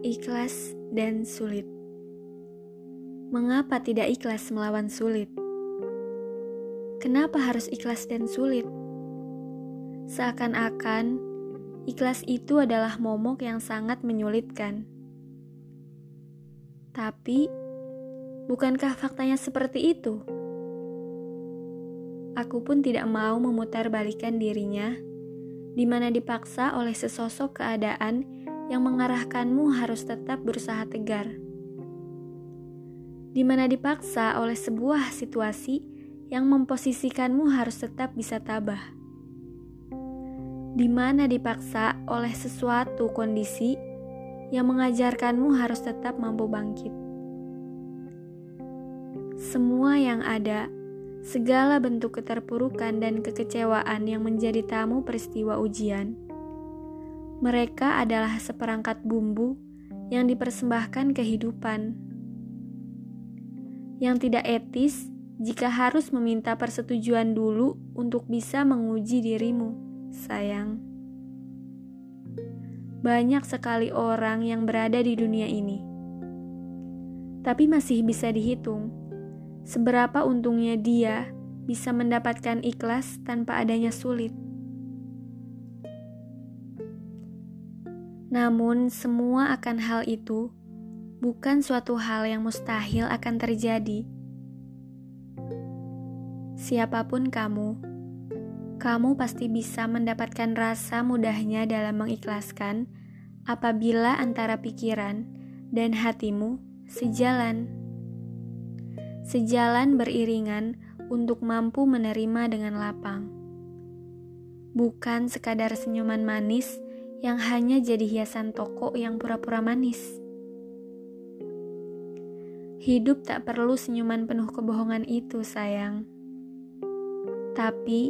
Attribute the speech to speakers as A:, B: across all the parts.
A: Ikhlas dan sulit. Mengapa tidak ikhlas melawan sulit? Kenapa harus ikhlas dan sulit? Seakan-akan ikhlas itu adalah momok yang sangat menyulitkan. Tapi, bukankah faktanya seperti itu? Aku pun tidak mau memutar balikan dirinya, di mana dipaksa oleh sesosok keadaan yang mengarahkanmu harus tetap berusaha tegar. Di mana dipaksa oleh sebuah situasi yang memposisikanmu harus tetap bisa tabah. Di mana dipaksa oleh sesuatu kondisi yang mengajarkanmu harus tetap mampu bangkit. Semua yang ada, segala bentuk keterpurukan dan kekecewaan yang menjadi tamu peristiwa ujian mereka adalah seperangkat bumbu yang dipersembahkan kehidupan. Yang tidak etis jika harus meminta persetujuan dulu untuk bisa menguji dirimu, sayang. Banyak sekali orang yang berada di dunia ini, tapi masih bisa dihitung seberapa untungnya dia bisa mendapatkan ikhlas tanpa adanya sulit. Namun, semua akan hal itu bukan suatu hal yang mustahil akan terjadi. Siapa pun kamu, kamu pasti bisa mendapatkan rasa mudahnya dalam mengikhlaskan apabila antara pikiran dan hatimu sejalan. Sejalan beriringan untuk mampu menerima dengan lapang. Bukan sekadar senyuman manis yang hanya jadi hiasan toko yang pura-pura manis. Hidup tak perlu senyuman penuh kebohongan itu, sayang. Tapi,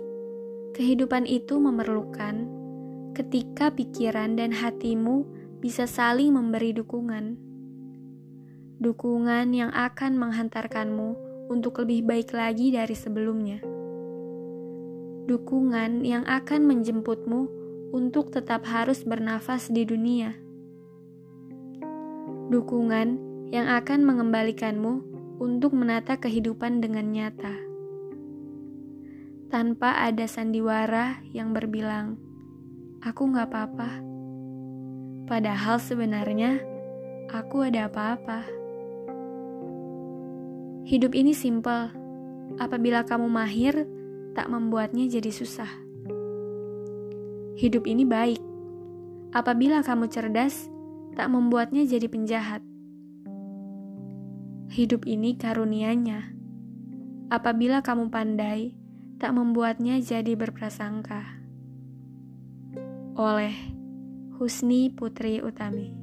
A: kehidupan itu memerlukan ketika pikiran dan hatimu bisa saling memberi dukungan. Dukungan yang akan menghantarkanmu untuk lebih baik lagi dari sebelumnya. Dukungan yang akan menjemputmu untuk tetap harus bernafas di dunia. Dukungan yang akan mengembalikanmu untuk menata kehidupan dengan nyata. Tanpa ada sandiwara yang berbilang, aku gak apa-apa. Padahal sebenarnya, aku ada apa-apa. Hidup ini simpel. Apabila kamu mahir, tak membuatnya jadi susah. Hidup ini baik. Apabila kamu cerdas, tak membuatnya jadi penjahat. Hidup ini karunianya. Apabila kamu pandai, tak membuatnya jadi berprasangka. Oleh Husni Putri Utami